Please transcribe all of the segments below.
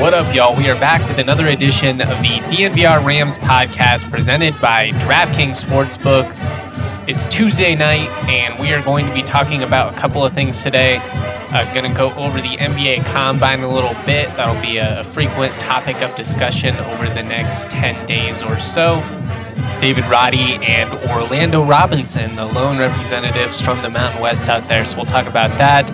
What up, y'all? We are back with another edition of the DNVR Rams podcast presented by DraftKings Sportsbook. It's Tuesday night, and we are going to be talking about a couple of things today. Uh, going to go over the NBA Combine a little bit. That'll be a, a frequent topic of discussion over the next 10 days or so. David Roddy and Orlando Robinson, the lone representatives from the Mountain West out there. So we'll talk about that.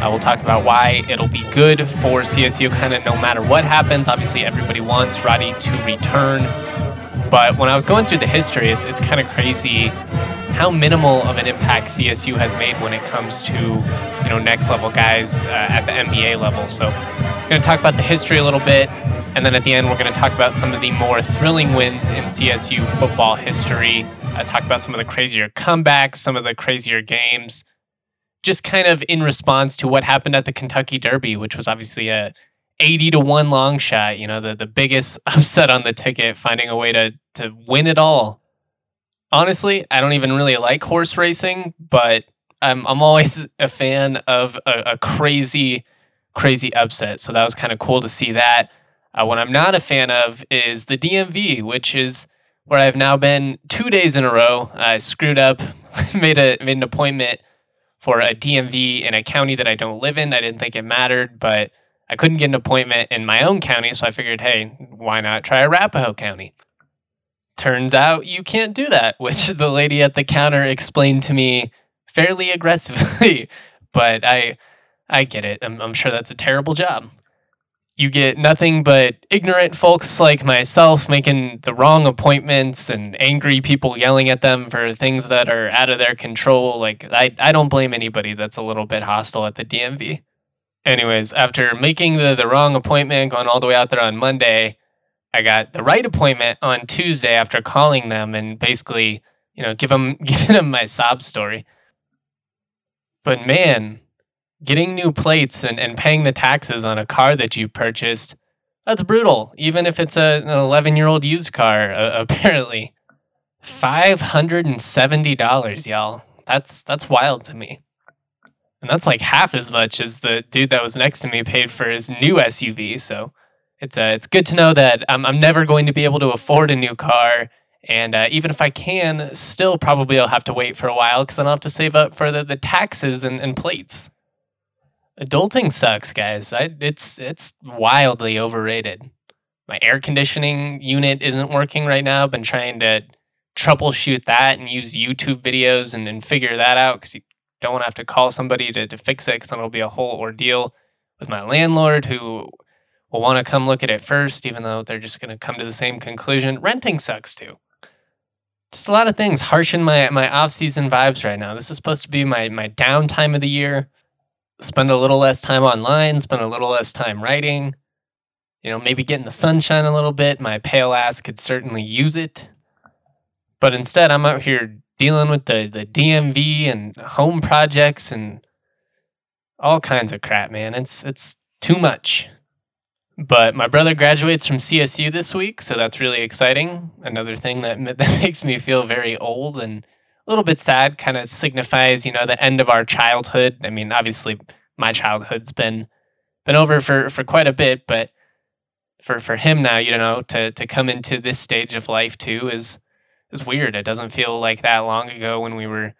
Uh, we'll talk about why it'll be good for CSU kind of no matter what happens. Obviously, everybody wants Roddy to return. But when I was going through the history, it's, it's kind of crazy how minimal of an impact CSU has made when it comes to you know next level guys uh, at the NBA level. So, going to talk about the history a little bit, and then at the end we're going to talk about some of the more thrilling wins in CSU football history. Uh, talk about some of the crazier comebacks, some of the crazier games, just kind of in response to what happened at the Kentucky Derby, which was obviously a 80 to 1 long shot, you know, the, the biggest upset on the ticket, finding a way to to win it all honestly, I don't even really like horse racing, but I'm I'm always a fan of a, a crazy, crazy upset. So that was kind of cool to see that. Uh, what I'm not a fan of is the DMV, which is where I've now been two days in a row. I screwed up, made a made an appointment for a DMV in a county that I don't live in. I didn't think it mattered, but I couldn't get an appointment in my own county, so I figured, hey, why not try Arapahoe County? turns out you can't do that, which the lady at the counter explained to me fairly aggressively. but I I get it. I'm, I'm sure that's a terrible job. You get nothing but ignorant folks like myself making the wrong appointments and angry people yelling at them for things that are out of their control. Like, I, I don't blame anybody that's a little bit hostile at the DMV. Anyways, after making the, the wrong appointment, going all the way out there on Monday, I got the right appointment on Tuesday after calling them and basically, you know, give them giving them my sob story. But man, getting new plates and, and paying the taxes on a car that you purchased, that's brutal. Even if it's a, an 11 year old used car, uh, apparently. $570, y'all. That's that's wild to me. And that's like half as much as the dude that was next to me paid for his new SUV, so it's uh, it's good to know that I'm, I'm never going to be able to afford a new car. And uh, even if I can, still probably I'll have to wait for a while because then I'll have to save up for the, the taxes and, and plates. Adulting sucks, guys. I, it's it's wildly overrated. My air conditioning unit isn't working right now. I've been trying to troubleshoot that and use YouTube videos and, and figure that out because you don't want to have to call somebody to, to fix it because then it'll be a whole ordeal with my landlord who will want to come look at it first, even though they're just going to come to the same conclusion. Renting sucks too. Just a lot of things harshing my my off season vibes right now. This is supposed to be my my downtime of the year. Spend a little less time online, spend a little less time writing. You know, maybe get in the sunshine a little bit. My pale ass could certainly use it. But instead, I'm out here dealing with the the DMV and home projects and all kinds of crap, man. It's it's too much. But my brother graduates from CSU this week, so that's really exciting. Another thing that that makes me feel very old and a little bit sad. Kind of signifies, you know, the end of our childhood. I mean, obviously, my childhood's been been over for for quite a bit, but for for him now, you know, to to come into this stage of life too is is weird. It doesn't feel like that long ago when we were,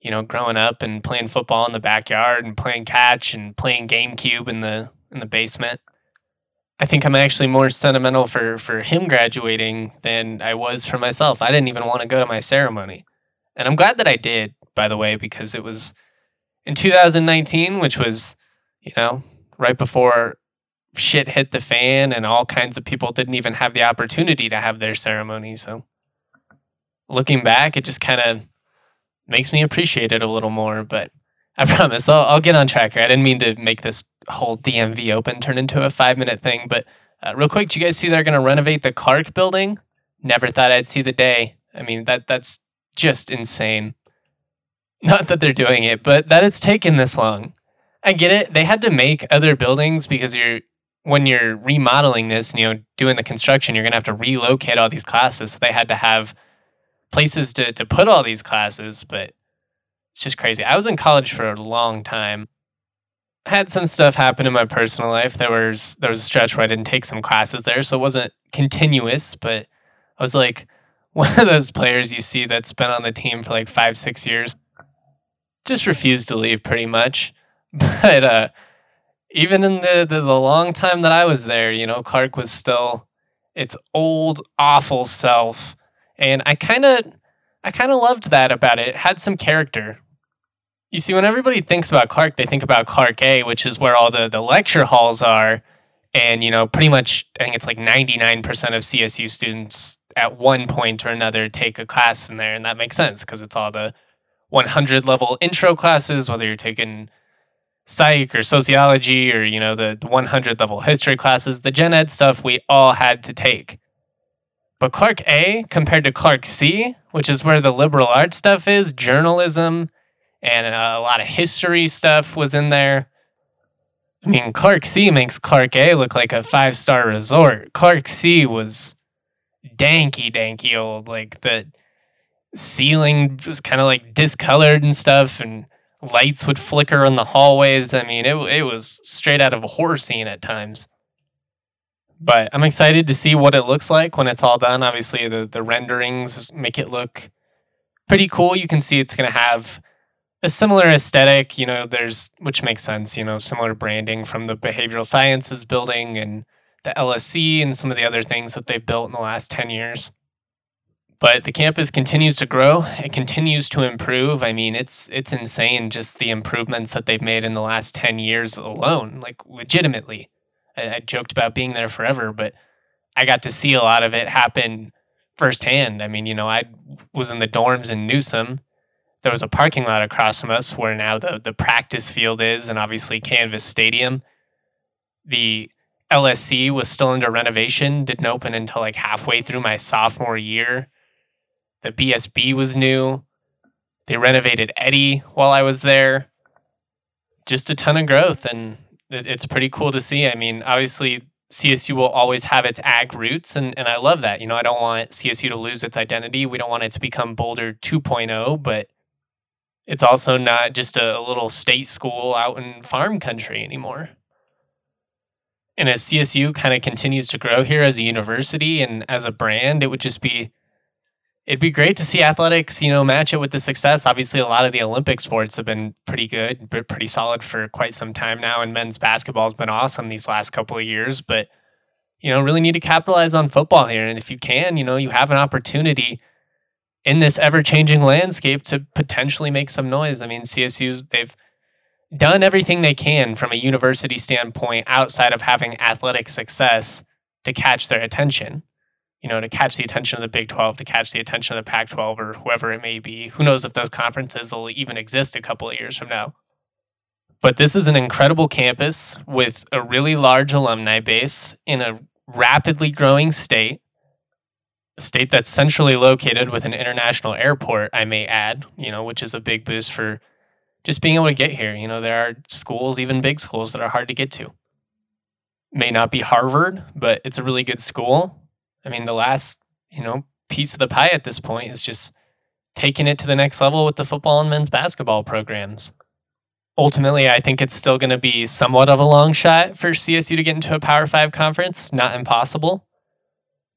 you know, growing up and playing football in the backyard and playing catch and playing GameCube in the in the basement. I think I'm actually more sentimental for for him graduating than I was for myself. I didn't even want to go to my ceremony. And I'm glad that I did, by the way, because it was in 2019, which was, you know, right before shit hit the fan and all kinds of people didn't even have the opportunity to have their ceremony. So looking back, it just kind of makes me appreciate it a little more, but I promise I'll, I'll get on track here. I didn't mean to make this whole DMV open turn into a five minute thing, but uh, real quick, do you guys see they're going to renovate the Clark building? Never thought I'd see the day. I mean, that that's just insane. Not that they're doing it, but that it's taken this long. I get it. They had to make other buildings because you're when you're remodeling this and you know doing the construction, you're gonna have to relocate all these classes. So they had to have places to to put all these classes, but it's just crazy. I was in college for a long time. had some stuff happen in my personal life. There was there was a stretch where I didn't take some classes there, so it wasn't continuous, but I was like one of those players you see that's been on the team for like five, six years. Just refused to leave pretty much. But uh even in the, the, the long time that I was there, you know, Clark was still its old, awful self. And I kinda I kinda loved that about it. It had some character. You see, when everybody thinks about Clark, they think about Clark A, which is where all the, the lecture halls are. And, you know, pretty much, I think it's like 99% of CSU students at one point or another take a class in there. And that makes sense because it's all the 100 level intro classes, whether you're taking psych or sociology or, you know, the, the 100 level history classes, the gen ed stuff we all had to take. But Clark A compared to Clark C, which is where the liberal arts stuff is, journalism, and a lot of history stuff was in there. I mean, Clark C makes Clark A look like a five star resort. Clark C was danky, danky old. Like the ceiling was kind of like discolored and stuff, and lights would flicker in the hallways. I mean, it it was straight out of a horror scene at times. But I'm excited to see what it looks like when it's all done. Obviously, the the renderings make it look pretty cool. You can see it's going to have a similar aesthetic, you know, there's which makes sense, you know, similar branding from the behavioral sciences building and the LSC and some of the other things that they've built in the last 10 years. But the campus continues to grow, it continues to improve. I mean, it's it's insane just the improvements that they've made in the last 10 years alone, like legitimately. I, I joked about being there forever, but I got to see a lot of it happen firsthand. I mean, you know, I was in the dorms in Newsom there was a parking lot across from us where now the, the practice field is, and obviously Canvas Stadium. The LSC was still under renovation, didn't open until like halfway through my sophomore year. The BSB was new. They renovated Eddy while I was there. Just a ton of growth, and it's pretty cool to see. I mean, obviously, CSU will always have its ag roots, and, and I love that. You know, I don't want CSU to lose its identity. We don't want it to become Boulder 2.0, but it's also not just a, little state school out in farm country anymore. And as CSU kind of continues to grow here as a university and as a brand, it would just be it'd be great to see athletics, you know, match it with the success. Obviously, a lot of the Olympic sports have been pretty good, pretty solid for quite some time now, and men's basketball has been awesome these last couple of years. But you know, really need to capitalize on football here, and if you can, you know, you have an opportunity in this ever changing landscape to potentially make some noise. I mean, CSU, they've done everything they can from a university standpoint outside of having athletic success to catch their attention. You know, to catch the attention of the Big 12, to catch the attention of the Pac 12 or whoever it may be. Who knows if those conferences will even exist a couple of years from now. But this is an incredible campus with a really large alumni base in a rapidly growing state a state that's centrally located with an international airport, I may add, you know, which is a big boost for just being able to get here. You know, there are schools, even big schools, that are hard to get to. May not be Harvard, but it's a really good school. I mean, the last, you know, piece of the pie at this point is just taking it to the next level with the football and men's basketball programs. Ultimately, I think it's still going to be somewhat of a long shot for CSU to get into a Power Five conference. Not impossible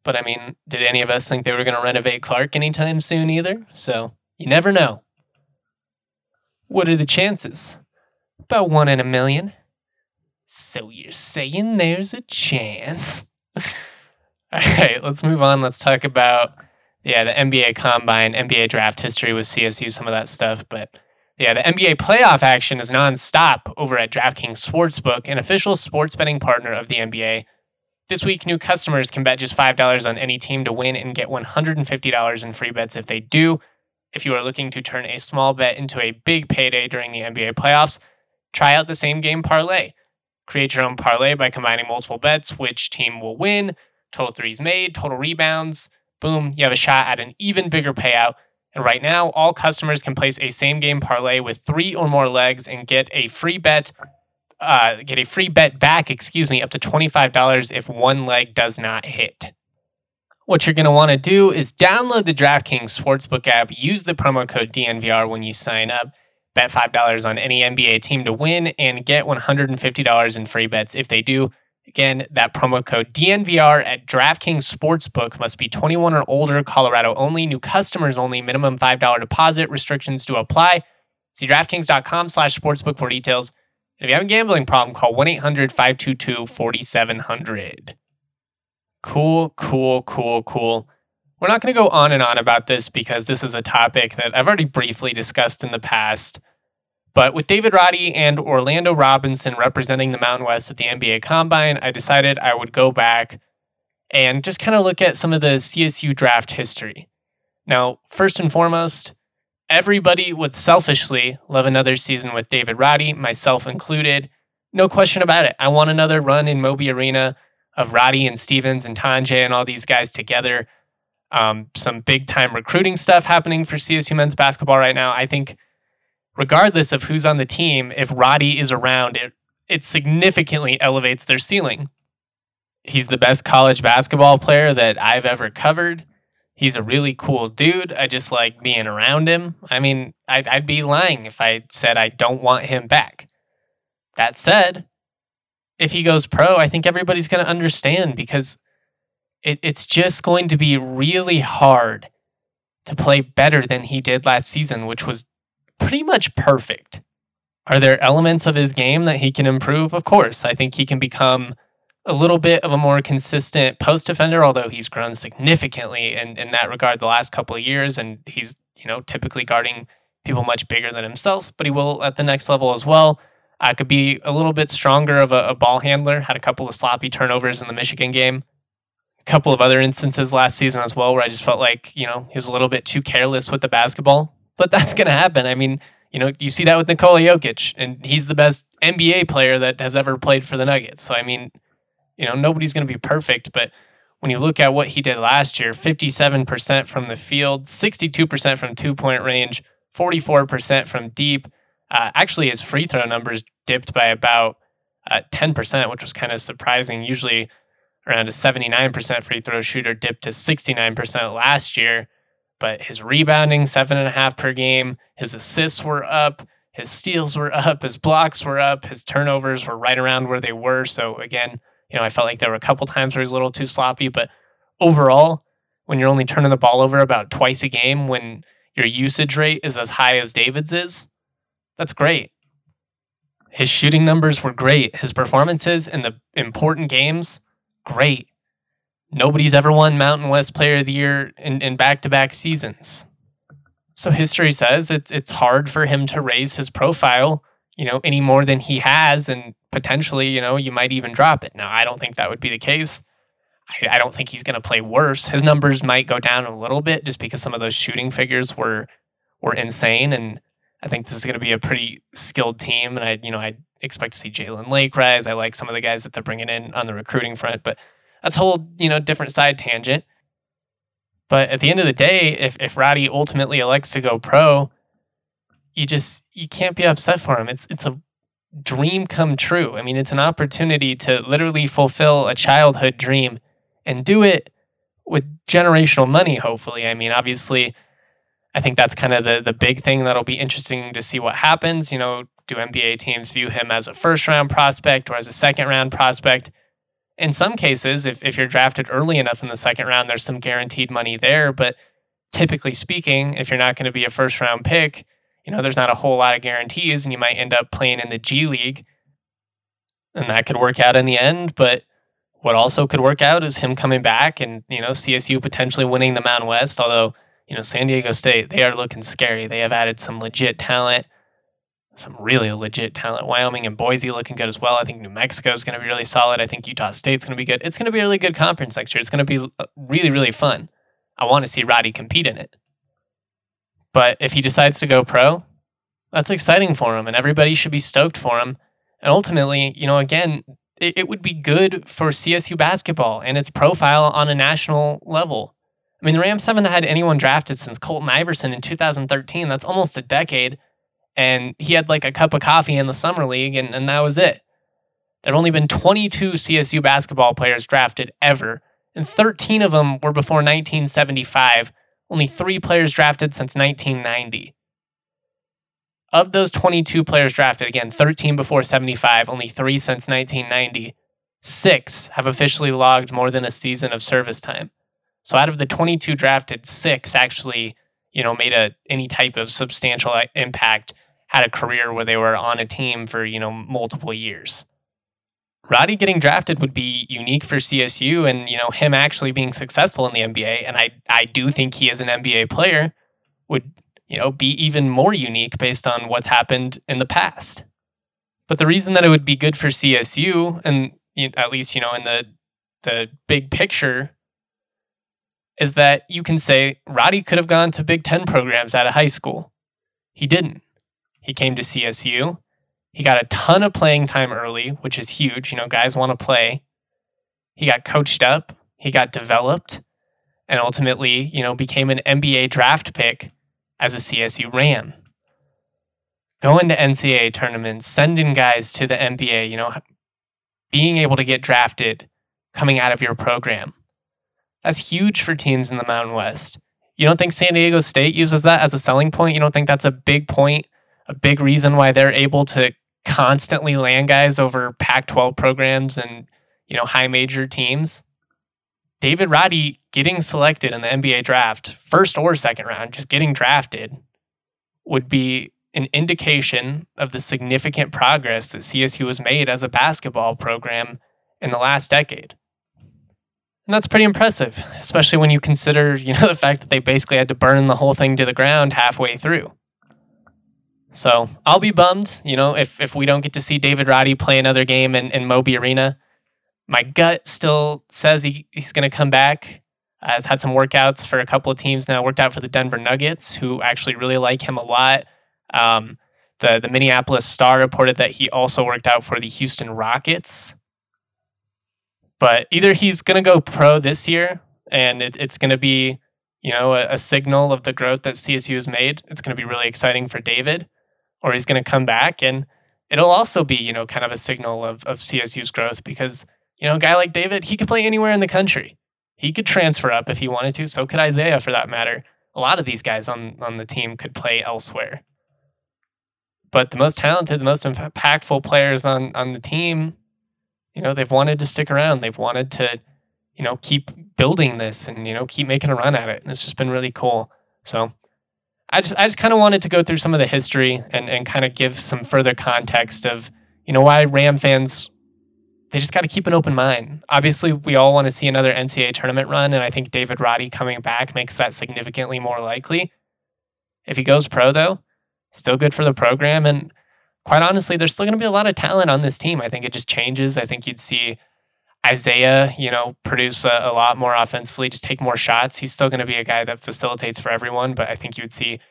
but I mean, did any of us think they were going to renovate Clark anytime soon either? So you never know. What are the chances? About one in a million. So you're saying there's a chance? All right, let's move on. Let's talk about yeah the NBA Combine, NBA Draft history with CSU, some of that stuff. But yeah, the NBA playoff action is nonstop over at DraftKings Sportsbook, an official sports betting partner of the NBA. This week, new customers can bet just $5 on any team to win and get $150 in free bets if they do. If you are looking to turn a small bet into a big payday during the NBA playoffs, try out the same game parlay. Create your own parlay by combining multiple bets, which team will win, total threes made, total rebounds. Boom, you have a shot at an even bigger payout. And right now, all customers can place a same game parlay with three or more legs and get a free bet uh, get a free bet back, excuse me, up to $25 if one leg does not hit. What you're going to want to do is download the DraftKings Sportsbook app, use the promo code DNVR when you sign up, Bet $5 on any NBA team to win and get $150 in free bets if they do. Again, that promo code DNVR at DraftKings Sportsbook must be 21 or older, Colorado only, new customers only, minimum $5 deposit, restrictions do apply. See DraftKings.com slash sportsbook for details. And if you have a gambling problem, call 1 800 522 4700. Cool, cool, cool, cool. We're not going to go on and on about this because this is a topic that I've already briefly discussed in the past. But with David Roddy and Orlando Robinson representing the Mountain West at the NBA Combine, I decided I would go back and just kind of look at some of the CSU draft history. Now, first and foremost, everybody would selfishly love another season with David Roddy, myself included. No question about it. I want another run in Moby Arena of Roddy and Stevens and Tonje and all these guys together. Um, some big time recruiting stuff happening for CSU men's basketball right now. I think, regardless of who's on the team, if Roddy is around, it it significantly elevates their ceiling. He's the best college basketball player that I've ever covered. He's a really cool dude. I just like being around him. I mean, I'd, I'd be lying if I said I don't want him back. That said, if he goes pro, I think everybody's going to understand because it, it's just going to be really hard to play better than he did last season, which was pretty much perfect. Are there elements of his game that he can improve? Of course. I think he can become a little bit of a more consistent post defender, although he's grown significantly in, in that regard the last couple of years. And he's, you know, typically guarding people much bigger than himself, but he will at the next level as well. Uh, could be a little bit stronger of a, a ball handler. Had a couple of sloppy turnovers in the Michigan game A couple of other instances last season as well where I just felt like, you know, he was a little bit too careless with the basketball. But that's going to happen. I mean, you know, you see that with Nikola Jokic, and he's the best NBA player that has ever played for the Nuggets. So, I mean, you know, nobody's going to be perfect. But when you look at what he did last year 57% from the field, 62% from two point range, 44% from deep. Uh, actually, his free throw numbers dipped by about uh, 10%, which was kind of surprising. Usually, around a 79% free throw shooter, dipped to 69% last year. But his rebounding, seven and a half per game, his assists were up, his steals were up, his blocks were up, his turnovers were right around where they were. So again, you know, I felt like there were a couple times where he was a little too sloppy, but overall, when you're only turning the ball over about twice a game, when your usage rate is as high as David's is, that's great. His shooting numbers were great. His performances in the important games great. Nobody's ever won Mountain West Player of the Year in back to back seasons. So history says it's it's hard for him to raise his profile, you know, any more than he has, and potentially, you know, you might even drop it. Now, I don't think that would be the case. I, I don't think he's going to play worse. His numbers might go down a little bit just because some of those shooting figures were were insane, and I think this is going to be a pretty skilled team. And I, you know, I expect to see Jalen Lake rise. I like some of the guys that they're bringing in on the recruiting front, but that's a whole you know different side tangent. But at the end of the day, if if Roddy ultimately elects to go pro, you just you can't be upset for him. It's it's a dream come true. I mean, it's an opportunity to literally fulfill a childhood dream and do it with generational money. Hopefully, I mean, obviously. I think that's kind of the the big thing that'll be interesting to see what happens. You know, do NBA teams view him as a first round prospect or as a second round prospect? In some cases, if, if you're drafted early enough in the second round, there's some guaranteed money there. But typically speaking, if you're not going to be a first round pick, you know, there's not a whole lot of guarantees and you might end up playing in the G League. And that could work out in the end. But what also could work out is him coming back and, you know, CSU potentially winning the Mountain West. Although, you know, San Diego State, they are looking scary. They have added some legit talent some really legit talent. Wyoming and Boise looking good as well. I think New Mexico is going to be really solid. I think Utah State's going to be good. It's going to be a really good conference next year. It's going to be uh, really, really fun. I want to see Roddy compete in it. But if he decides to go pro, that's exciting for him, and everybody should be stoked for him. And ultimately, you know, again, it, it would be good for CSU basketball and its profile on a national level. I mean, the Rams haven't had anyone drafted since Colton Iverson in 2013. That's almost a decade and he had like a cup of coffee in the summer league, and, and that was it. There have only been 22 CSU basketball players drafted ever, and 13 of them were before 1975. Only three players drafted since 1990. of those 22 players drafted, again, 13 before 75, only three since 1990, six have officially logged more than a season of service time. So out of the 22 drafted, six actually, you know, made a any type of substantial uh, impact, had a career where they were on a team for, you know, multiple years. Roddy getting drafted would be unique for CSU and, you know, him actually being successful in the NBA and I I do think he is an NBA player would you know, be even more unique based on what's happened in the past. But the reason that it would be good for CSU, and you know, at least you know in the the big picture, is that you can say Roddy could have gone to Big Ten programs out of high school. He didn't. He came to CSU. He got a ton of playing time early, which is huge. You know, guys want to play. He got coached up. He got developed, and ultimately, you know, became an NBA draft pick as a CSU Ram. Going to NCAA tournaments, sending guys to the NBA, you know, being able to get drafted coming out of your program. That's huge for teams in the Mountain West. You don't think San Diego State uses that as a selling point? You don't think that's a big point, a big reason why they're able to constantly land guys over Pac 12 programs and, you know, high major teams? David Roddy getting selected in the NBA draft, first or second round, just getting drafted, would be an indication of the significant progress that CSU has made as a basketball program in the last decade. And that's pretty impressive, especially when you consider, you know, the fact that they basically had to burn the whole thing to the ground halfway through. So I'll be bummed, you know, if, if we don't get to see David Roddy play another game in, in Moby Arena my gut still says he, he's going to come back. Uh, has had some workouts for a couple of teams now. Worked out for the Denver Nuggets, who actually really like him a lot. Um, the the Minneapolis Star reported that he also worked out for the Houston Rockets. But either he's going to go pro this year, and it, it's going to be, you know, a, a signal of the growth that CSU has made. It's going to be really exciting for David, or he's going to come back, and it'll also be, you know, kind of a signal of of CSU's growth because you know, a guy like David, he could play anywhere in the country. He could transfer up if he wanted to. So could Isaiah, for that matter. A lot of these guys on, on the team could play elsewhere. But the most talented, the most impactful players on, on the team, you know, they've wanted to stick around. They've wanted to, you know, keep building this and, you know, keep making a run at it. And it's just been really cool. So I just I just kind of wanted to go through some of the history and, and kind of give some further context of, you know, why Ram fans they just got to keep an open mind. Obviously, we all want to see another NCAA tournament run, and I think David Roddy coming back makes that significantly more likely. If he goes pro, though, still good for the program. And quite honestly, there's still going to be a lot of talent on this team. I think it just changes. I think you'd see Isaiah, you know, produce a, a lot more offensively, just take more shots. He's still going to be a guy that facilitates for everyone, but I think you would see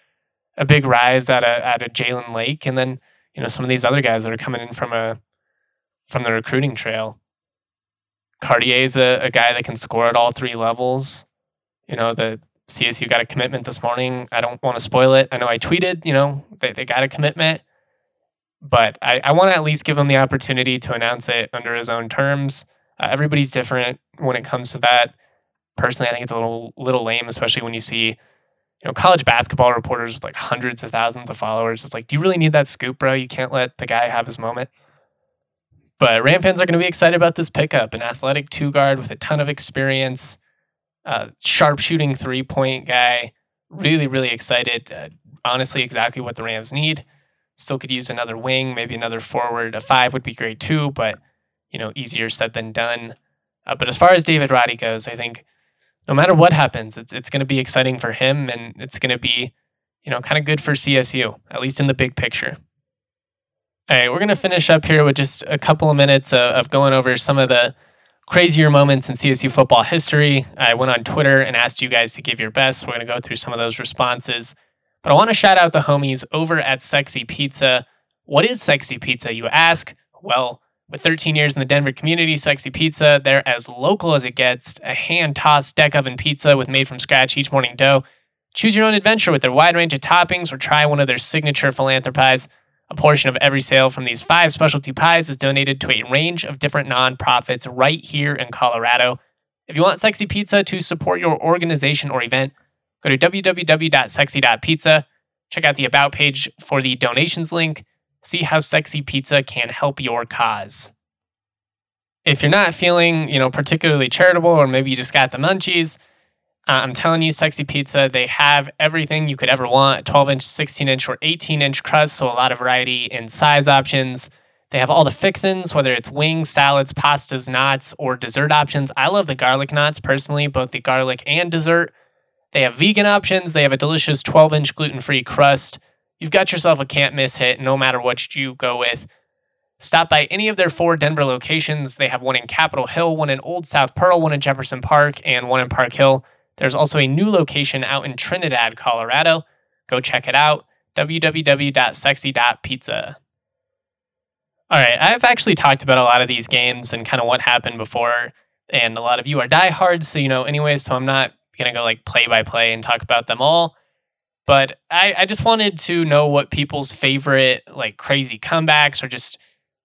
a big rise at a at a Jalen Lake, and then you know some of these other guys that are coming in from a from the recruiting trail. Cartier is a, a guy that can score at all three levels. You know, the CSU got a commitment this morning. I don't want to spoil it. I know I tweeted, you know, they, they got a commitment, but I, I want to at least give him the opportunity to announce it under his own terms. Uh, everybody's different when it comes to that. Personally, I think it's a little little lame, especially when you see, you know, college basketball reporters with like hundreds of thousands of followers. It's like, do you really need that scoop, bro? You can't let the guy have his moment. But Ram fans are going to be excited about this pickup. An athletic two guard with a ton of experience, uh, sharp shooting three point guy. Really, really excited. Uh, honestly, exactly what the Rams need. Still could use another wing, maybe another forward. A five would be great too, but you know, easier said than done. Uh, but as far as David Roddy goes, I think no matter what happens, it's it's going to be exciting for him, and it's going to be, you know, kind of good for CSU, at least in the big picture. All right, we're going to finish up here with just a couple of minutes of, of going over some of the crazier moments in CSU football history. I went on Twitter and asked you guys to give your best. We're going to go through some of those responses. But I want to shout out the homies over at Sexy Pizza. What is Sexy Pizza, you ask? Well, with 13 years in the Denver community, Sexy Pizza, they're as local as it gets. A hand tossed deck oven pizza with made from scratch each morning dough. Choose your own adventure with their wide range of toppings or try one of their signature philanthropies. A portion of every sale from these five specialty pies is donated to a range of different nonprofits right here in Colorado. If you want Sexy Pizza to support your organization or event, go to www.sexy.pizza. Check out the About page for the donations link. See how Sexy Pizza can help your cause. If you're not feeling, you know, particularly charitable, or maybe you just got the munchies, uh, I'm telling you, Sexy Pizza, they have everything you could ever want 12 inch, 16 inch, or 18 inch crust, so a lot of variety in size options. They have all the fixins, whether it's wings, salads, pastas, knots, or dessert options. I love the garlic knots personally, both the garlic and dessert. They have vegan options. They have a delicious 12 inch gluten free crust. You've got yourself a can't miss hit no matter what you go with. Stop by any of their four Denver locations. They have one in Capitol Hill, one in Old South Pearl, one in Jefferson Park, and one in Park Hill. There's also a new location out in Trinidad, Colorado. Go check it out www.sexy.pizza. All right, I've actually talked about a lot of these games and kind of what happened before, and a lot of you are diehards, so you know, anyways, so I'm not gonna go like play by play and talk about them all. But I, I just wanted to know what people's favorite like crazy comebacks or just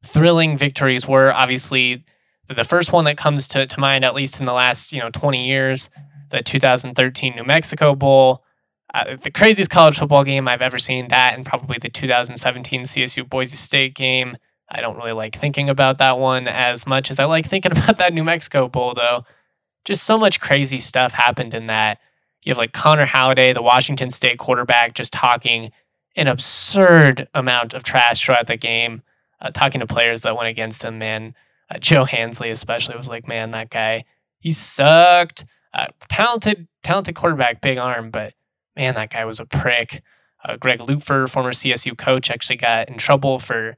thrilling victories were. Obviously, the first one that comes to, to mind, at least in the last you know 20 years, the 2013 New Mexico Bowl. Uh, the craziest college football game I've ever seen. That and probably the 2017 CSU Boise State game. I don't really like thinking about that one as much as I like thinking about that New Mexico Bowl, though. Just so much crazy stuff happened in that. You have like Connor Halliday, the Washington State quarterback, just talking an absurd amount of trash throughout the game, uh, talking to players that went against him. Man, uh, Joe Hansley especially was like, man, that guy, he sucked. Uh, talented, talented quarterback, big arm, but man, that guy was a prick. Uh, Greg Lupfer, former CSU coach, actually got in trouble for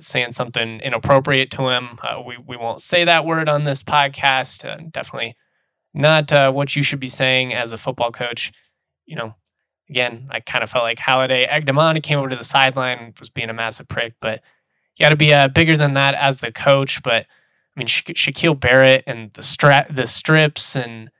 saying something inappropriate to him. Uh, we we won't say that word on this podcast. Uh, definitely not uh, what you should be saying as a football coach. You know, again, I kind of felt like Halliday egged him on. He came over to the sideline, was being a massive prick, but you got to be uh, bigger than that as the coach. But I mean, Sha- Shaquil Barrett and the the strips, and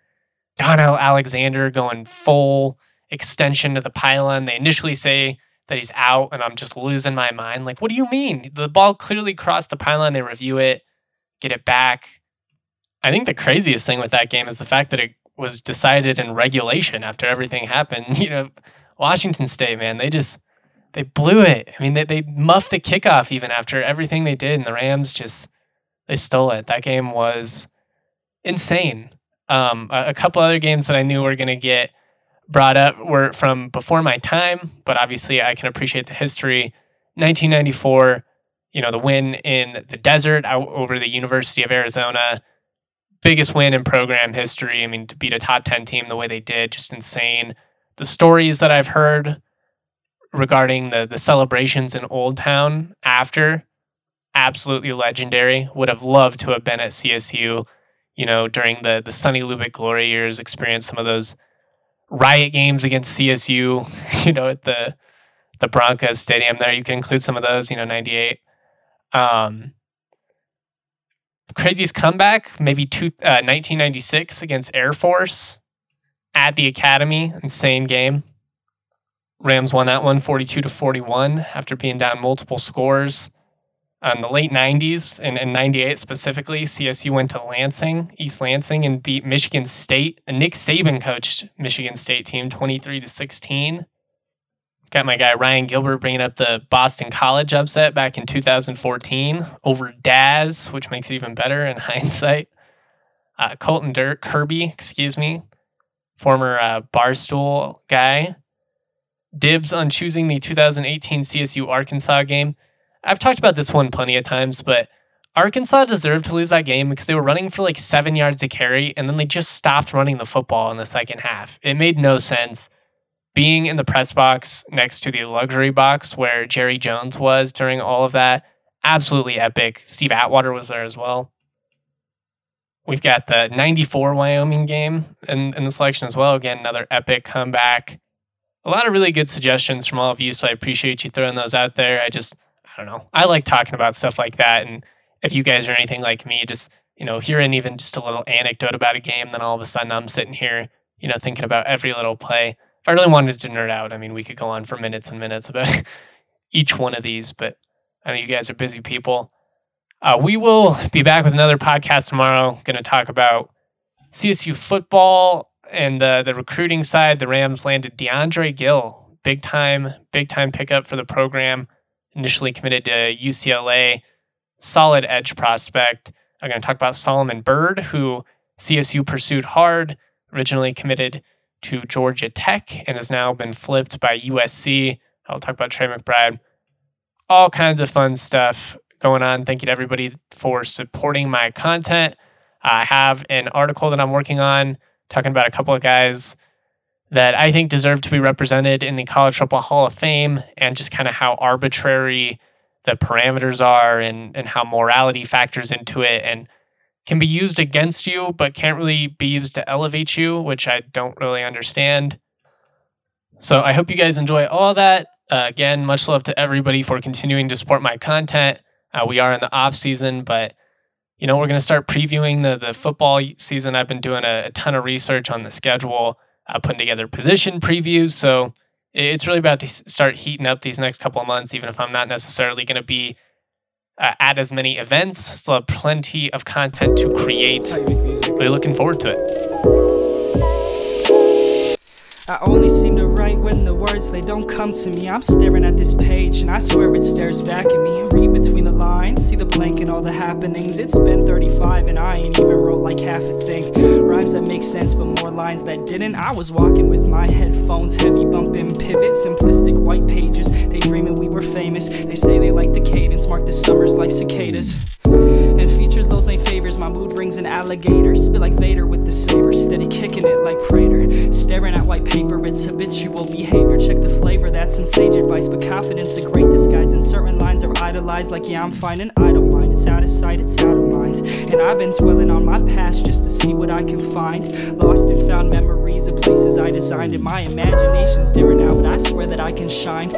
Donell Alexander going full extension to the pylon. They initially say that he's out, and I'm just losing my mind. Like, what do you mean? The ball clearly crossed the pylon. They review it, get it back. I think the craziest thing with that game is the fact that it was decided in regulation after everything happened. You know, Washington State, man, they just they blew it. I mean, they they muffed the kickoff even after everything they did, and the Rams just they stole it. That game was insane. Um, a, a couple other games that I knew were going to get brought up were from before my time, but obviously I can appreciate the history. 1994, you know, the win in the desert out over the University of Arizona biggest win in program history. I mean, to beat a top 10 team the way they did, just insane. The stories that I've heard regarding the, the celebrations in Old Town after, absolutely legendary. Would have loved to have been at CSU, you know, during the, the Sonny Lubick glory years, experience some of those riot games against CSU, you know, at the the Broncos Stadium there. You can include some of those, you know, 98. Um, craziest comeback, maybe two, uh, 1996 against Air Force at the Academy. Insane game. Rams won that one 42 to 41 after being down multiple scores. In the late 90s and in 98 specifically, CSU went to Lansing, East Lansing, and beat Michigan State. A Nick Saban coached Michigan State team 23 to 16. Got my guy Ryan Gilbert bringing up the Boston College upset back in 2014 over Daz, which makes it even better in hindsight. Uh, Colton Dirt Kirby, excuse me, former uh, Barstool guy, dibs on choosing the 2018 CSU Arkansas game. I've talked about this one plenty of times, but Arkansas deserved to lose that game because they were running for like seven yards a carry, and then they just stopped running the football in the second half. It made no sense being in the press box next to the luxury box where Jerry Jones was during all of that, absolutely epic. Steve Atwater was there as well. We've got the 94 Wyoming game in, in the selection as well. Again, another epic comeback. A lot of really good suggestions from all of you, so I appreciate you throwing those out there. I just, I don't know. I like talking about stuff like that. And if you guys are anything like me, just, you know, hearing even just a little anecdote about a game, then all of a sudden I'm sitting here, you know, thinking about every little play if I really wanted to nerd out, I mean, we could go on for minutes and minutes about each one of these, but I know you guys are busy people. Uh, we will be back with another podcast tomorrow. Going to talk about CSU football and the the recruiting side. The Rams landed DeAndre Gill, big time, big time pickup for the program. Initially committed to UCLA, solid edge prospect. I'm going to talk about Solomon Byrd, who CSU pursued hard, originally committed to Georgia Tech and has now been flipped by USC. I'll talk about Trey McBride. All kinds of fun stuff going on. Thank you to everybody for supporting my content. I have an article that I'm working on talking about a couple of guys that I think deserve to be represented in the College Football Hall of Fame and just kind of how arbitrary the parameters are and, and how morality factors into it and can be used against you, but can't really be used to elevate you, which I don't really understand. So I hope you guys enjoy all that. Uh, again, much love to everybody for continuing to support my content. Uh, we are in the off season, but you know we're going to start previewing the the football season. I've been doing a, a ton of research on the schedule, uh, putting together position previews. So it's really about to start heating up these next couple of months. Even if I'm not necessarily going to be uh, at as many events, still have plenty of content to create. Really looking forward to it. I only seem to write when the words they don't come to me. I'm staring at this page and I swear it stares back at me. Read between the lines, see the blank and all the happenings. It's been 35 and I ain't even wrote like half a thing. Rhymes that make sense but more lines that didn't. I was walking with my headphones, heavy bumping pivot, simplistic white pages. They dreaming we were famous. They say they like the cadence, mark the summers like cicadas. Ain't favors. My mood rings an alligator. Spit like Vader with the saber. Steady kicking it like Prater. Staring at white paper, it's habitual behavior. Check the flavor, that's some sage advice. But confidence, a great disguise. And certain lines are idolized, like, yeah, I'm fine and I don't mind. It's out of sight, it's out of mind. And I've been dwelling on my past just to see what I can find. Lost and found memories of places I designed. And my imagination's different now, but I swear that I can shine.